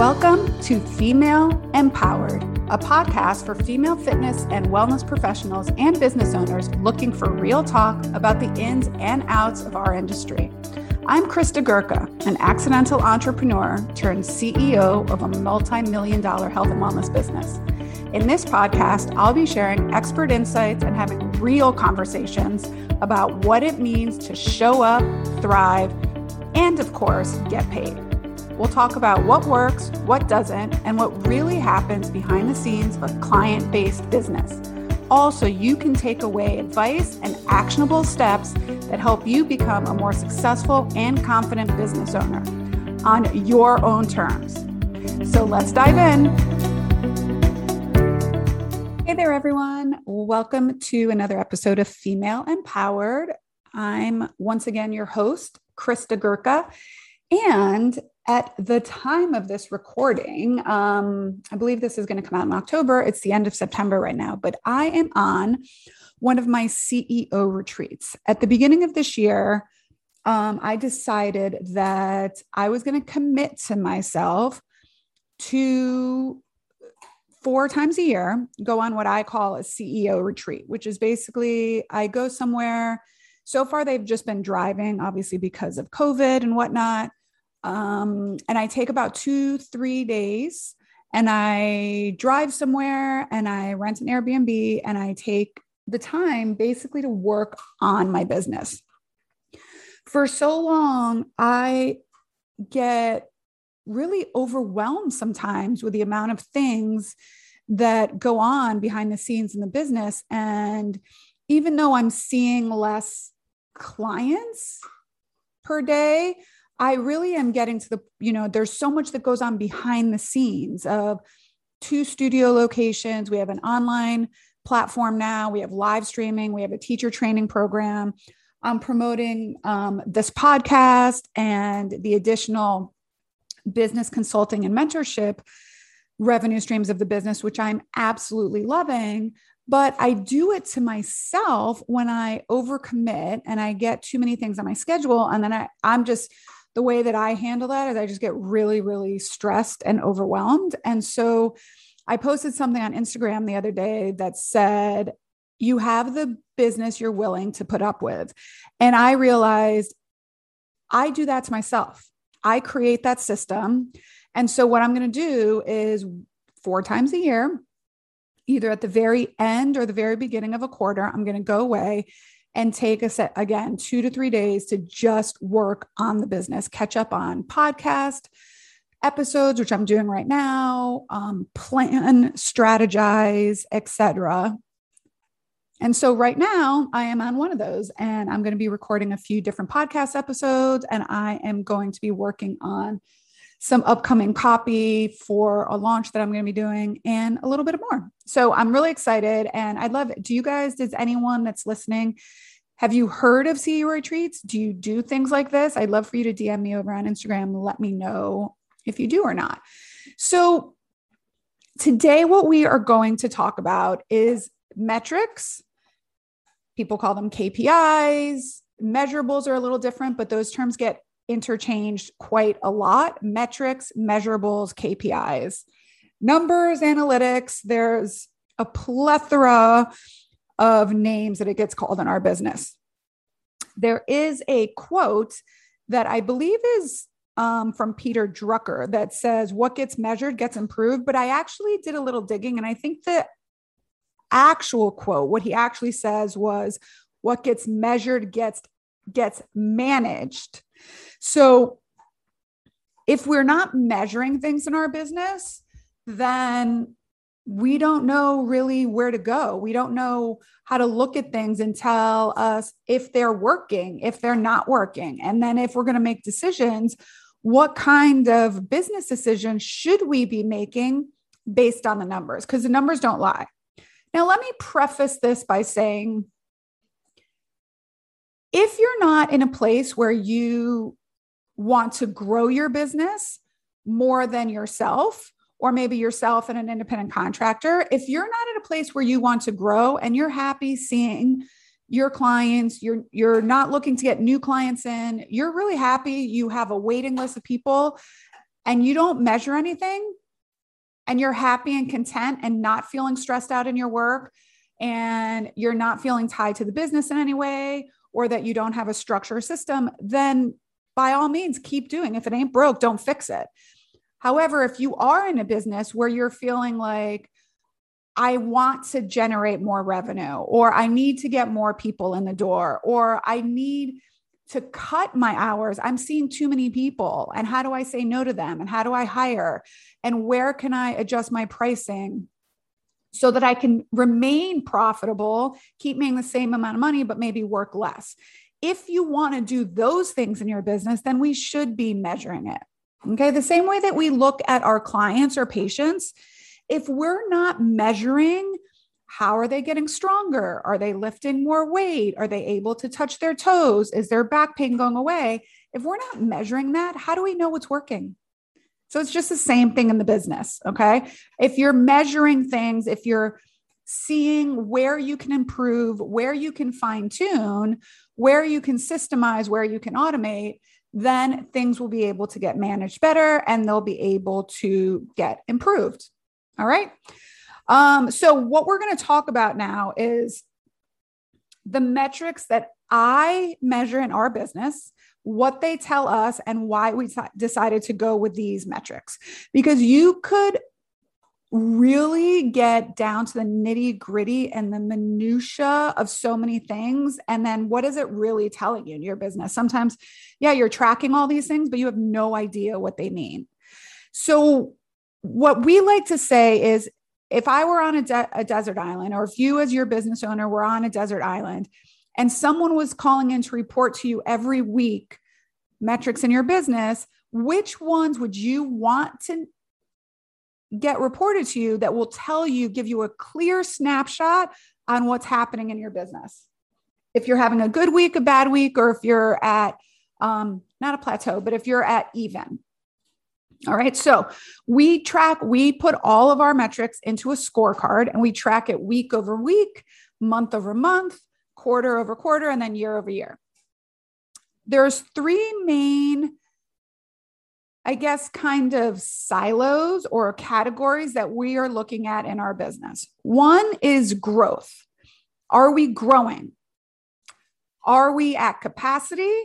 Welcome to Female Empowered, a podcast for female fitness and wellness professionals and business owners looking for real talk about the ins and outs of our industry. I'm Christa Gurka, an accidental entrepreneur turned CEO of a multi million dollar health and wellness business. In this podcast, I'll be sharing expert insights and having real conversations about what it means to show up, thrive, and of course, get paid. We'll talk about what works, what doesn't, and what really happens behind the scenes of a client based business. Also, you can take away advice and actionable steps that help you become a more successful and confident business owner on your own terms. So let's dive in. Hey there, everyone. Welcome to another episode of Female Empowered. I'm once again your host, Christa Gurka. And at the time of this recording, um, I believe this is going to come out in October. It's the end of September right now, but I am on one of my CEO retreats. At the beginning of this year, um, I decided that I was going to commit to myself to four times a year go on what I call a CEO retreat, which is basically I go somewhere. So far, they've just been driving, obviously, because of COVID and whatnot. Um, and I take about two, three days and I drive somewhere and I rent an Airbnb and I take the time basically to work on my business. For so long, I get really overwhelmed sometimes with the amount of things that go on behind the scenes in the business. And even though I'm seeing less clients per day, I really am getting to the, you know, there's so much that goes on behind the scenes of two studio locations. We have an online platform now, we have live streaming, we have a teacher training program. I'm promoting um, this podcast and the additional business consulting and mentorship revenue streams of the business, which I'm absolutely loving. But I do it to myself when I overcommit and I get too many things on my schedule. And then I, I'm just the way that I handle that is I just get really, really stressed and overwhelmed. And so I posted something on Instagram the other day that said, You have the business you're willing to put up with. And I realized I do that to myself. I create that system. And so what I'm going to do is four times a year, either at the very end or the very beginning of a quarter, I'm going to go away and take a set again two to three days to just work on the business catch up on podcast episodes which i'm doing right now um, plan strategize etc and so right now i am on one of those and i'm going to be recording a few different podcast episodes and i am going to be working on some upcoming copy for a launch that I'm going to be doing and a little bit more. So I'm really excited and I'd love it. Do you guys, does anyone that's listening, have you heard of CEO retreats? Do you do things like this? I'd love for you to DM me over on Instagram. Let me know if you do or not. So today, what we are going to talk about is metrics. People call them KPIs. Measurables are a little different, but those terms get interchanged quite a lot metrics, measurables, KPIs, numbers, analytics. There's a plethora of names that it gets called in our business. There is a quote that I believe is um, from Peter Drucker that says, What gets measured gets improved. But I actually did a little digging, and I think the actual quote, what he actually says was, What gets measured gets gets managed. So if we're not measuring things in our business, then we don't know really where to go. We don't know how to look at things and tell us if they're working, if they're not working. And then if we're going to make decisions, what kind of business decisions should we be making based on the numbers? Because the numbers don't lie. Now, let me preface this by saying if you're not in a place where you want to grow your business more than yourself, or maybe yourself and an independent contractor, if you're not at a place where you want to grow and you're happy seeing your clients, you're you're not looking to get new clients in, you're really happy, you have a waiting list of people, and you don't measure anything and you're happy and content and not feeling stressed out in your work and you're not feeling tied to the business in any way or that you don't have a structure system, then by all means keep doing. If it ain't broke, don't fix it. However, if you are in a business where you're feeling like, I want to generate more revenue, or I need to get more people in the door, or I need to cut my hours. I'm seeing too many people. And how do I say no to them? And how do I hire? And where can I adjust my pricing? So that I can remain profitable, keep making the same amount of money, but maybe work less. If you want to do those things in your business, then we should be measuring it. Okay. The same way that we look at our clients or patients, if we're not measuring how are they getting stronger? Are they lifting more weight? Are they able to touch their toes? Is their back pain going away? If we're not measuring that, how do we know what's working? So it's just the same thing in the business. Okay. If you're measuring things, if you're seeing where you can improve, where you can fine tune, where you can systemize, where you can automate, then things will be able to get managed better and they'll be able to get improved. All right. Um, so, what we're going to talk about now is the metrics that I measure in our business, what they tell us, and why we t- decided to go with these metrics. Because you could really get down to the nitty gritty and the minutia of so many things. And then what is it really telling you in your business? Sometimes yeah you're tracking all these things but you have no idea what they mean. So what we like to say is if I were on a, de- a desert island, or if you, as your business owner, were on a desert island and someone was calling in to report to you every week metrics in your business, which ones would you want to get reported to you that will tell you, give you a clear snapshot on what's happening in your business? If you're having a good week, a bad week, or if you're at um, not a plateau, but if you're at even. All right. So we track, we put all of our metrics into a scorecard and we track it week over week, month over month, quarter over quarter, and then year over year. There's three main, I guess, kind of silos or categories that we are looking at in our business. One is growth. Are we growing? Are we at capacity?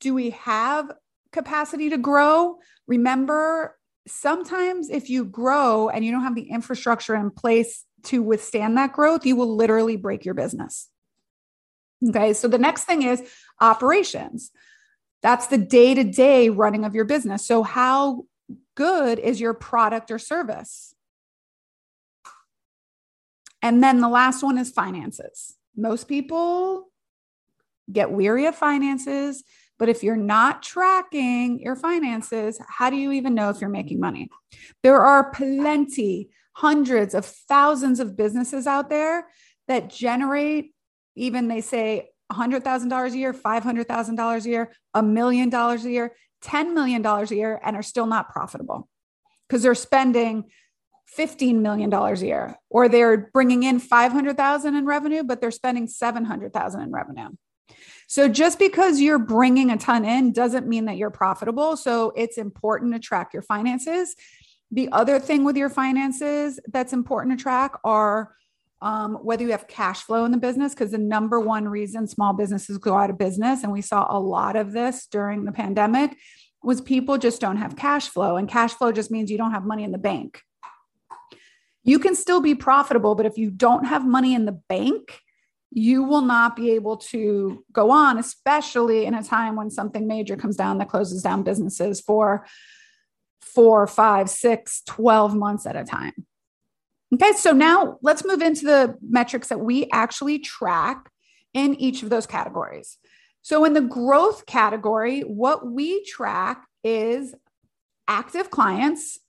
Do we have capacity to grow? remember sometimes if you grow and you don't have the infrastructure in place to withstand that growth, you will literally break your business. Okay, so the next thing is operations. That's the day to day running of your business. So, how good is your product or service? And then the last one is finances. Most people get weary of finances but if you're not tracking your finances, how do you even know if you're making money? There are plenty, hundreds of thousands of businesses out there that generate, even they say $100,000 a year, $500,000 a year, a million dollars a year, $10 million a year, and are still not profitable because they're spending $15 million a year, or they're bringing in 500,000 in revenue, but they're spending 700,000 in revenue. So just because you're bringing a ton in doesn't mean that you're profitable. So it's important to track your finances. The other thing with your finances that's important to track are um, whether you have cash flow in the business, because the number one reason small businesses go out of business, and we saw a lot of this during the pandemic, was people just don't have cash flow. And cash flow just means you don't have money in the bank. You can still be profitable, but if you don't have money in the bank, you will not be able to go on, especially in a time when something major comes down that closes down businesses for four, five, six, 12 months at a time. Okay, so now let's move into the metrics that we actually track in each of those categories. So, in the growth category, what we track is active clients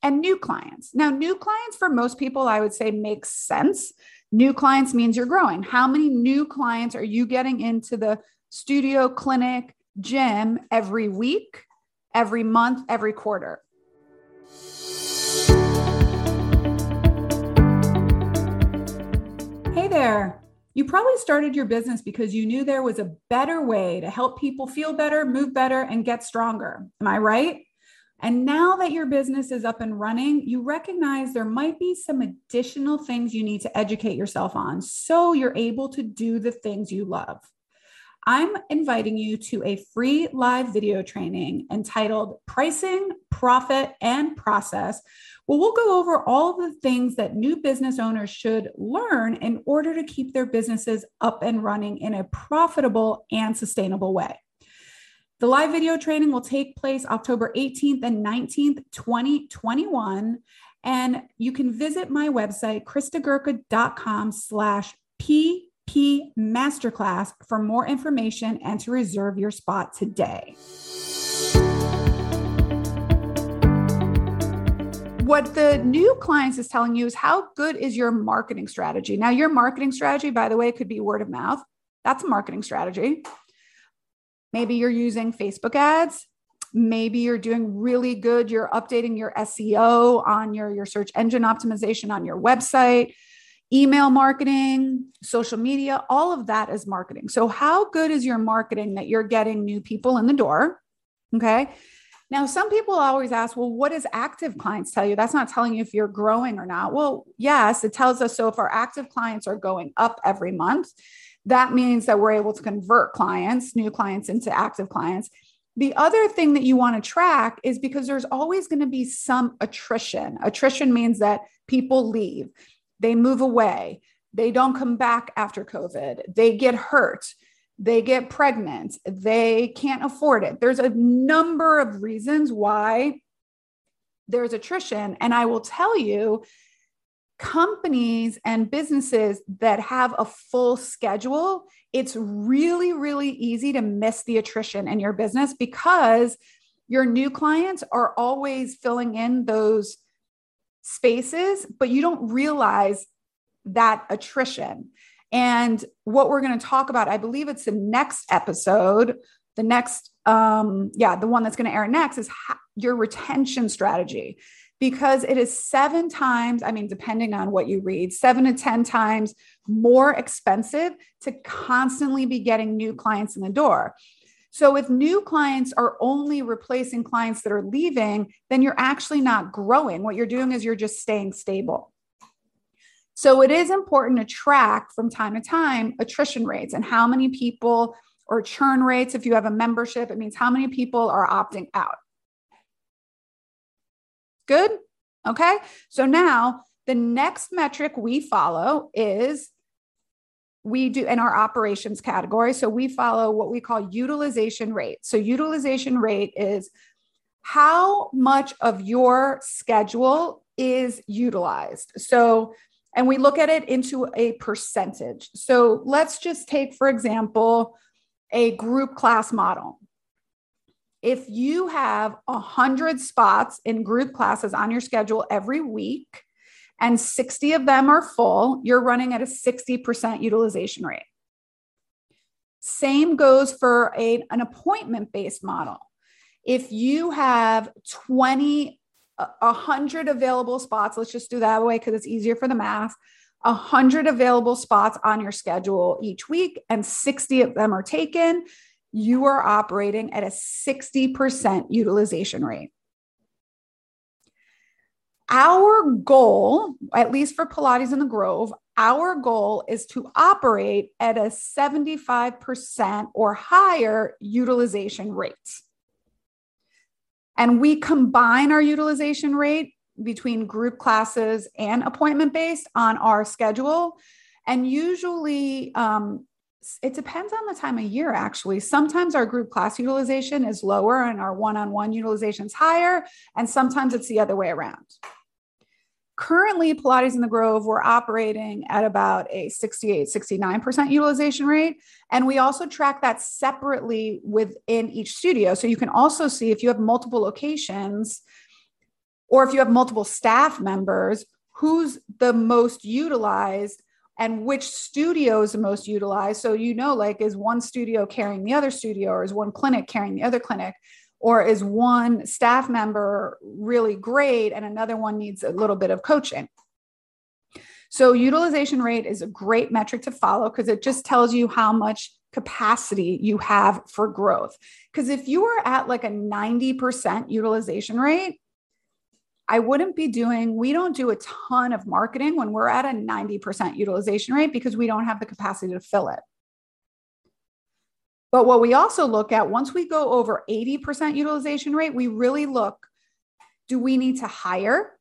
and new clients. Now, new clients for most people, I would say makes sense New clients means you're growing. How many new clients are you getting into the studio, clinic, gym every week, every month, every quarter? There. You probably started your business because you knew there was a better way to help people feel better, move better, and get stronger. Am I right? And now that your business is up and running, you recognize there might be some additional things you need to educate yourself on so you're able to do the things you love. I'm inviting you to a free live video training entitled Pricing, Profit, and Process. Well, we'll go over all the things that new business owners should learn in order to keep their businesses up and running in a profitable and sustainable way. The live video training will take place October 18th and 19th, 2021. And you can visit my website, christagurka.com slash Masterclass for more information and to reserve your spot today. What the new clients is telling you is how good is your marketing strategy? Now, your marketing strategy, by the way, could be word of mouth. That's a marketing strategy. Maybe you're using Facebook ads. Maybe you're doing really good. You're updating your SEO on your, your search engine optimization on your website, email marketing, social media, all of that is marketing. So, how good is your marketing that you're getting new people in the door? Okay. Now, some people always ask, well, what does active clients tell you? That's not telling you if you're growing or not. Well, yes, it tells us so if our active clients are going up every month, that means that we're able to convert clients, new clients into active clients. The other thing that you want to track is because there's always going to be some attrition. Attrition means that people leave, they move away, they don't come back after COVID, they get hurt, they get pregnant, they can't afford it. There's a number of reasons why there's attrition. And I will tell you companies and businesses that have a full schedule, it's really, really easy to miss the attrition in your business because your new clients are always filling in those spaces, but you don't realize that attrition. And what we're going to talk about, I believe it's the next episode, the next, um, yeah, the one that's going to air next is your retention strategy because it is seven times, I mean, depending on what you read, seven to 10 times more expensive to constantly be getting new clients in the door. So, if new clients are only replacing clients that are leaving, then you're actually not growing. What you're doing is you're just staying stable. So, it is important to track from time to time attrition rates and how many people or churn rates. If you have a membership, it means how many people are opting out. Good? Okay. So now the next metric we follow is we do in our operations category. So we follow what we call utilization rate. So utilization rate is how much of your schedule is utilized. So, and we look at it into a percentage. So let's just take, for example, a group class model if you have 100 spots in group classes on your schedule every week and 60 of them are full, you're running at a 60% utilization rate. Same goes for a, an appointment based model. If you have 20, 100 available spots, let's just do that way because it's easier for the math. 100 available spots on your schedule each week, and 60 of them are taken you are operating at a 60% utilization rate. Our goal, at least for Pilates in the Grove, our goal is to operate at a 75% or higher utilization rate. And we combine our utilization rate between group classes and appointment based on our schedule. And usually, um, it depends on the time of year actually sometimes our group class utilization is lower and our one-on-one utilization is higher and sometimes it's the other way around currently pilates in the grove we're operating at about a 68 69% utilization rate and we also track that separately within each studio so you can also see if you have multiple locations or if you have multiple staff members who's the most utilized and which studio is the most utilized. So, you know, like, is one studio carrying the other studio, or is one clinic carrying the other clinic? Or is one staff member really great and another one needs a little bit of coaching? So, utilization rate is a great metric to follow because it just tells you how much capacity you have for growth. Because if you are at like a 90% utilization rate, I wouldn't be doing, we don't do a ton of marketing when we're at a 90% utilization rate because we don't have the capacity to fill it. But what we also look at once we go over 80% utilization rate, we really look do we need to hire?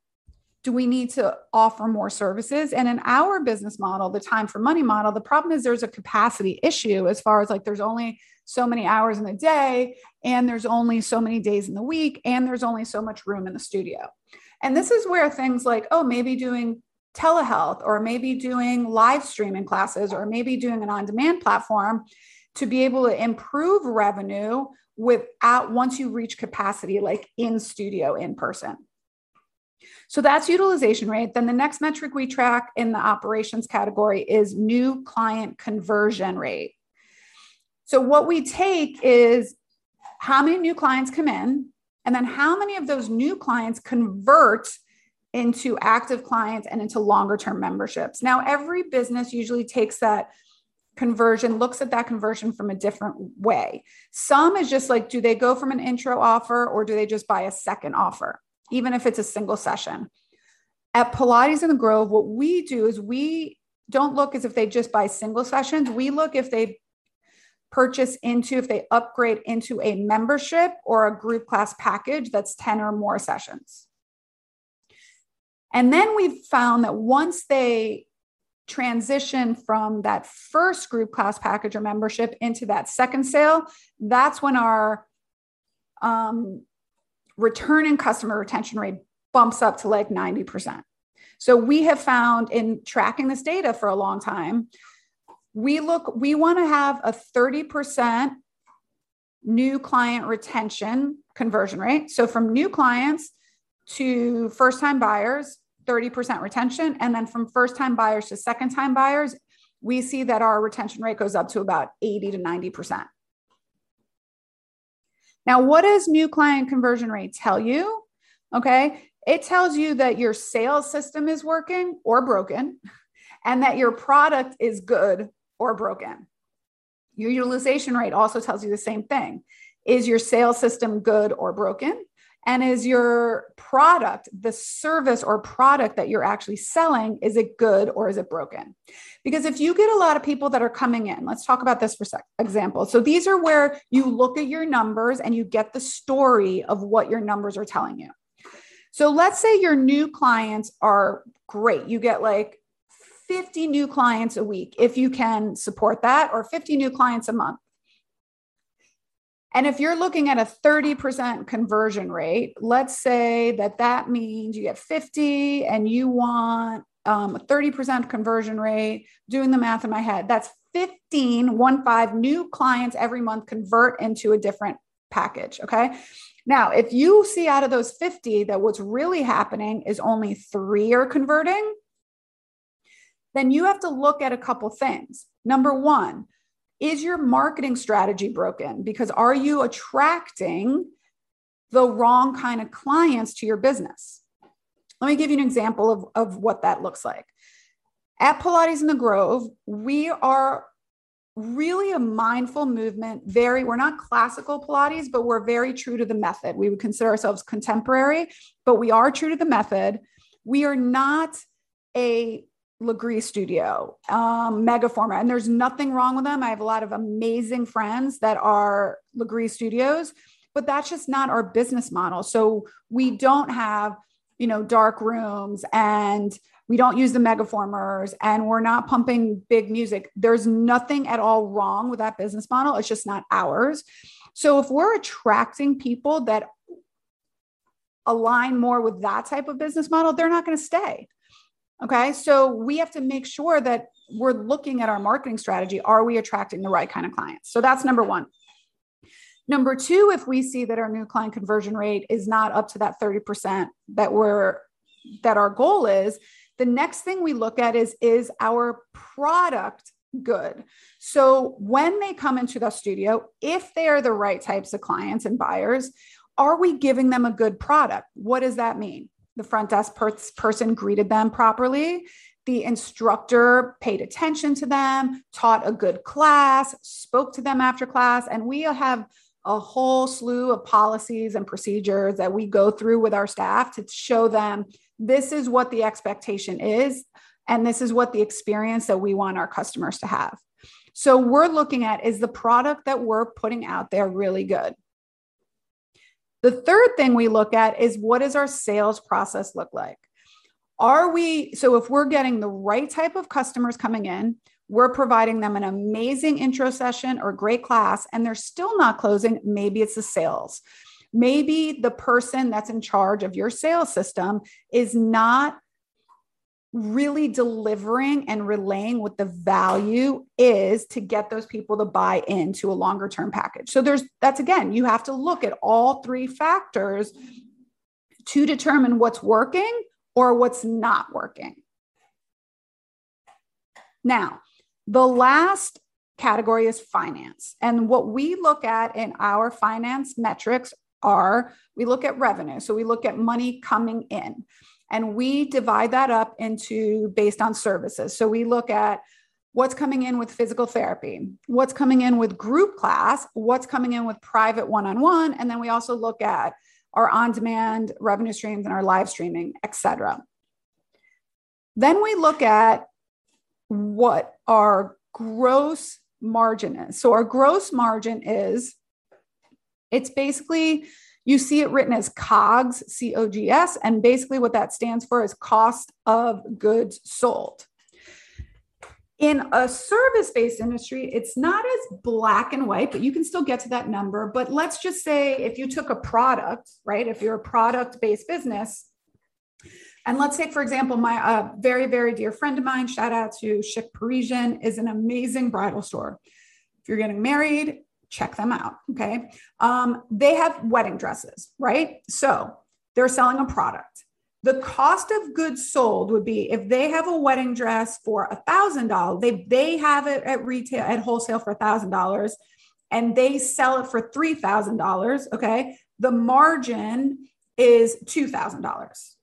Do we need to offer more services? And in our business model, the time for money model, the problem is there's a capacity issue as far as like there's only so many hours in the day, and there's only so many days in the week, and there's only so much room in the studio. And this is where things like, oh, maybe doing telehealth or maybe doing live streaming classes or maybe doing an on demand platform to be able to improve revenue without once you reach capacity, like in studio, in person. So that's utilization rate. Then the next metric we track in the operations category is new client conversion rate. So what we take is how many new clients come in, and then how many of those new clients convert into active clients and into longer term memberships. Now, every business usually takes that conversion looks at that conversion from a different way. Some is just like, do they go from an intro offer or do they just buy a second offer, even if it's a single session? At Pilates in the Grove, what we do is we don't look as if they just buy single sessions. We look if they purchase into, if they upgrade into a membership or a group class package that's 10 or more sessions. And then we've found that once they transition from that first group class package or membership into that second sale, that's when our um, return and customer retention rate bumps up to like 90%. So we have found in tracking this data for a long time, we look, we want to have a 30% new client retention conversion rate. So from new clients to first time buyers, 30% retention. And then from first time buyers to second time buyers, we see that our retention rate goes up to about 80 to 90%. Now, what does new client conversion rate tell you? Okay, it tells you that your sales system is working or broken, and that your product is good or broken. Your utilization rate also tells you the same thing. Is your sales system good or broken? And is your product, the service or product that you're actually selling, is it good or is it broken? Because if you get a lot of people that are coming in, let's talk about this for example. So these are where you look at your numbers and you get the story of what your numbers are telling you. So let's say your new clients are great. You get like 50 new clients a week if you can support that, or 50 new clients a month. And if you're looking at a 30% conversion rate, let's say that that means you get 50 and you want um, a 30% conversion rate, doing the math in my head, that's 15, one five new clients every month convert into a different package. Okay. Now, if you see out of those 50 that what's really happening is only three are converting, then you have to look at a couple things. Number one, is your marketing strategy broken? Because are you attracting the wrong kind of clients to your business? Let me give you an example of, of what that looks like. At Pilates in the Grove, we are really a mindful movement. Very, we're not classical Pilates, but we're very true to the method. We would consider ourselves contemporary, but we are true to the method. We are not a Lagree Studio, um, Megaformer, and there's nothing wrong with them. I have a lot of amazing friends that are Lagree Studios, but that's just not our business model. So we don't have, you know, dark rooms and we don't use the megaformers and we're not pumping big music. There's nothing at all wrong with that business model. It's just not ours. So if we're attracting people that align more with that type of business model, they're not going to stay. Okay. So we have to make sure that we're looking at our marketing strategy. Are we attracting the right kind of clients? So that's number one. Number two, if we see that our new client conversion rate is not up to that 30% that we're that our goal is, the next thing we look at is is our product good? So when they come into the studio, if they are the right types of clients and buyers, are we giving them a good product? What does that mean? The front desk per- person greeted them properly the instructor paid attention to them, taught a good class, spoke to them after class, and we have a whole slew of policies and procedures that we go through with our staff to show them this is what the expectation is and this is what the experience that we want our customers to have. So we're looking at is the product that we're putting out there really good? The third thing we look at is what does our sales process look like? Are we, so if we're getting the right type of customers coming in, we're providing them an amazing intro session or great class, and they're still not closing, maybe it's the sales. Maybe the person that's in charge of your sales system is not really delivering and relaying what the value is to get those people to buy into a longer term package. So there's that's again, you have to look at all three factors to determine what's working or what's not working. Now, the last category is finance. And what we look at in our finance metrics are we look at revenue. So we look at money coming in and we divide that up into based on services. So we look at what's coming in with physical therapy, what's coming in with group class, what's coming in with private one on one. And then we also look at our on demand revenue streams and our live streaming, et cetera. Then we look at what our gross margin is. So our gross margin is it's basically you see it written as COGS, C O G S, and basically what that stands for is cost of goods sold. In a service based industry, it's not as black and white, but you can still get to that number. But let's just say if you took a product, right? If you're a product based business, and let's take, for example, my uh, very, very dear friend of mine, shout out to Chic Parisian, is an amazing bridal store. If you're getting married, check them out. Okay. Um, they have wedding dresses, right? So they're selling a product. The cost of goods sold would be if they have a wedding dress for a thousand dollars, they they have it at retail at wholesale for a thousand dollars, and they sell it for three thousand dollars. Okay, the margin is two thousand dollars.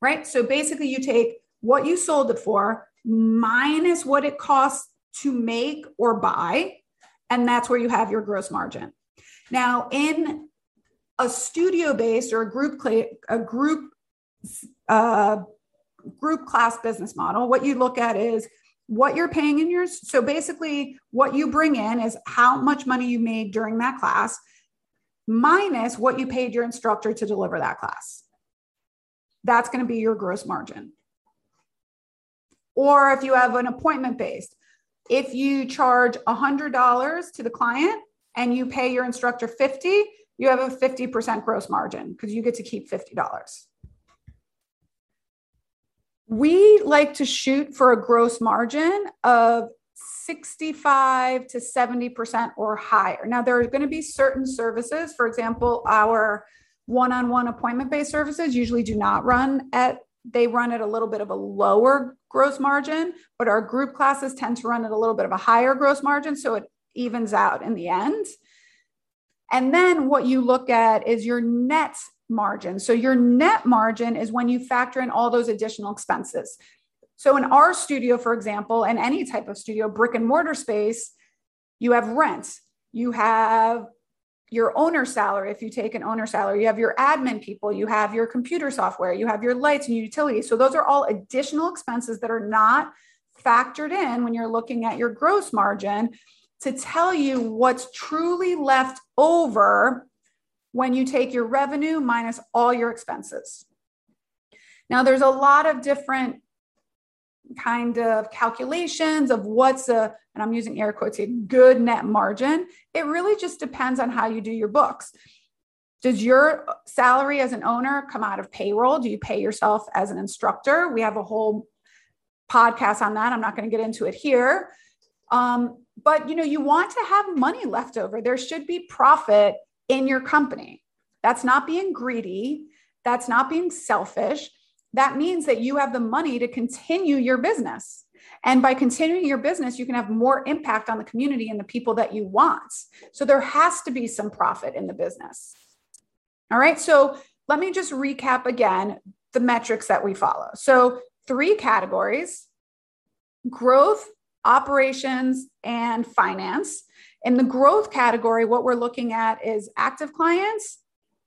Right. So basically, you take what you sold it for minus what it costs to make or buy, and that's where you have your gross margin. Now, in a studio based or a group a group uh, group class business model, what you look at is what you're paying in yours. So basically, what you bring in is how much money you made during that class minus what you paid your instructor to deliver that class. That's going to be your gross margin. Or if you have an appointment based, if you charge $100 to the client and you pay your instructor 50, you have a 50% gross margin because you get to keep $50. We like to shoot for a gross margin of 65 to 70% or higher. Now, there are going to be certain services, for example, our one on one appointment based services usually do not run at they run at a little bit of a lower gross margin, but our group classes tend to run at a little bit of a higher gross margin. So it evens out in the end. And then what you look at is your net margin. So your net margin is when you factor in all those additional expenses. So in our studio, for example, and any type of studio, brick and mortar space, you have rent, you have your owner salary if you take an owner salary you have your admin people you have your computer software you have your lights and utilities. So those are all additional expenses that are not factored in when you're looking at your gross margin to tell you what's truly left over when you take your revenue minus all your expenses. Now there's a lot of different kind of calculations of what's a, and I'm using air quotes, a good net margin. It really just depends on how you do your books. Does your salary as an owner come out of payroll? Do you pay yourself as an instructor? We have a whole podcast on that. I'm not going to get into it here. Um, but you know, you want to have money left over. There should be profit in your company. That's not being greedy. That's not being selfish that means that you have the money to continue your business. And by continuing your business, you can have more impact on the community and the people that you want. So there has to be some profit in the business. All right. So let me just recap again the metrics that we follow. So three categories growth, operations, and finance. In the growth category, what we're looking at is active clients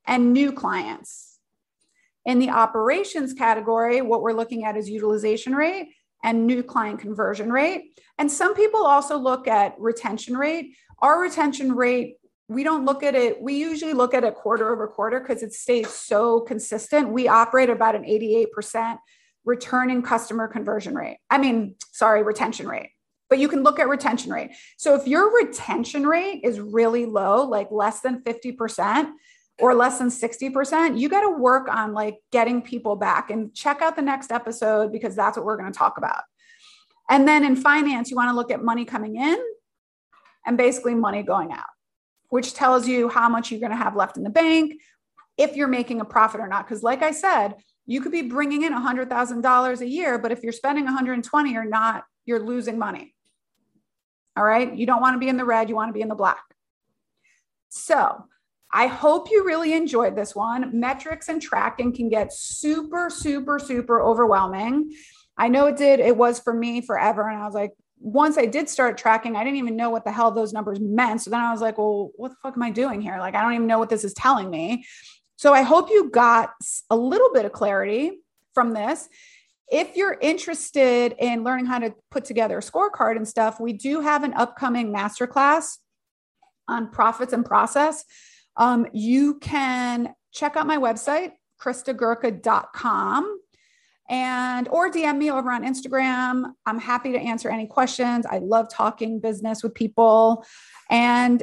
and new clients. In the operations category, what we're looking at is utilization rate and new client conversion rate. And some people also look at retention rate. Our retention rate, we don't look at it, we usually look at it quarter over quarter because it stays so consistent. We operate about an 88% returning customer conversion rate. I mean, sorry, retention rate. But you can look at retention rate. So if your retention rate is really low, like less than 50%, or less than 60%, you got to work on like getting people back and check out the next episode because that's what we're going to talk about. And then in finance, you want to look at money coming in and basically money going out, which tells you how much you're going to have left in the bank, if you're making a profit or not. Because, like I said, you could be bringing in $100,000 a year, but if you're spending 120 or not, you're losing money. All right. You don't want to be in the red, you want to be in the black. So, I hope you really enjoyed this one. Metrics and tracking can get super, super, super overwhelming. I know it did. It was for me forever. And I was like, once I did start tracking, I didn't even know what the hell those numbers meant. So then I was like, well, what the fuck am I doing here? Like, I don't even know what this is telling me. So I hope you got a little bit of clarity from this. If you're interested in learning how to put together a scorecard and stuff, we do have an upcoming masterclass on profits and process um, you can check out my website, christagurka.com and or DM me over on Instagram. I'm happy to answer any questions. I love talking business with people. And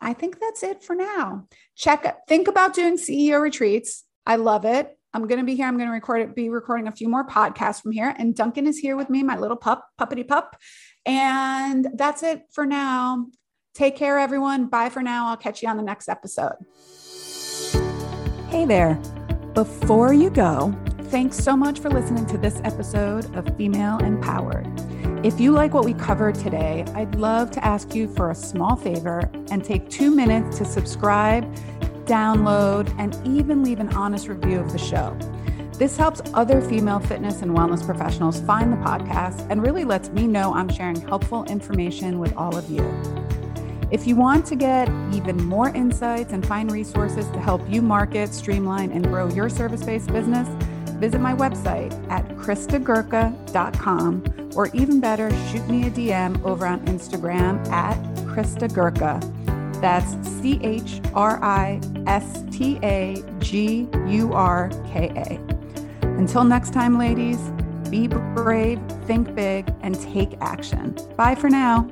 I think that's it for now. Check think about doing CEO retreats. I love it. I'm going to be here. I'm going to record it, be recording a few more podcasts from here. And Duncan is here with me, my little pup, puppity pup. And that's it for now. Take care, everyone. Bye for now. I'll catch you on the next episode. Hey there. Before you go, thanks so much for listening to this episode of Female Empowered. If you like what we covered today, I'd love to ask you for a small favor and take two minutes to subscribe, download, and even leave an honest review of the show. This helps other female fitness and wellness professionals find the podcast and really lets me know I'm sharing helpful information with all of you. If you want to get even more insights and find resources to help you market, streamline, and grow your service based business, visit my website at christagurka.com or even better, shoot me a DM over on Instagram at christagurka. That's C H R I S T A G U R K A. Until next time, ladies, be brave, think big, and take action. Bye for now.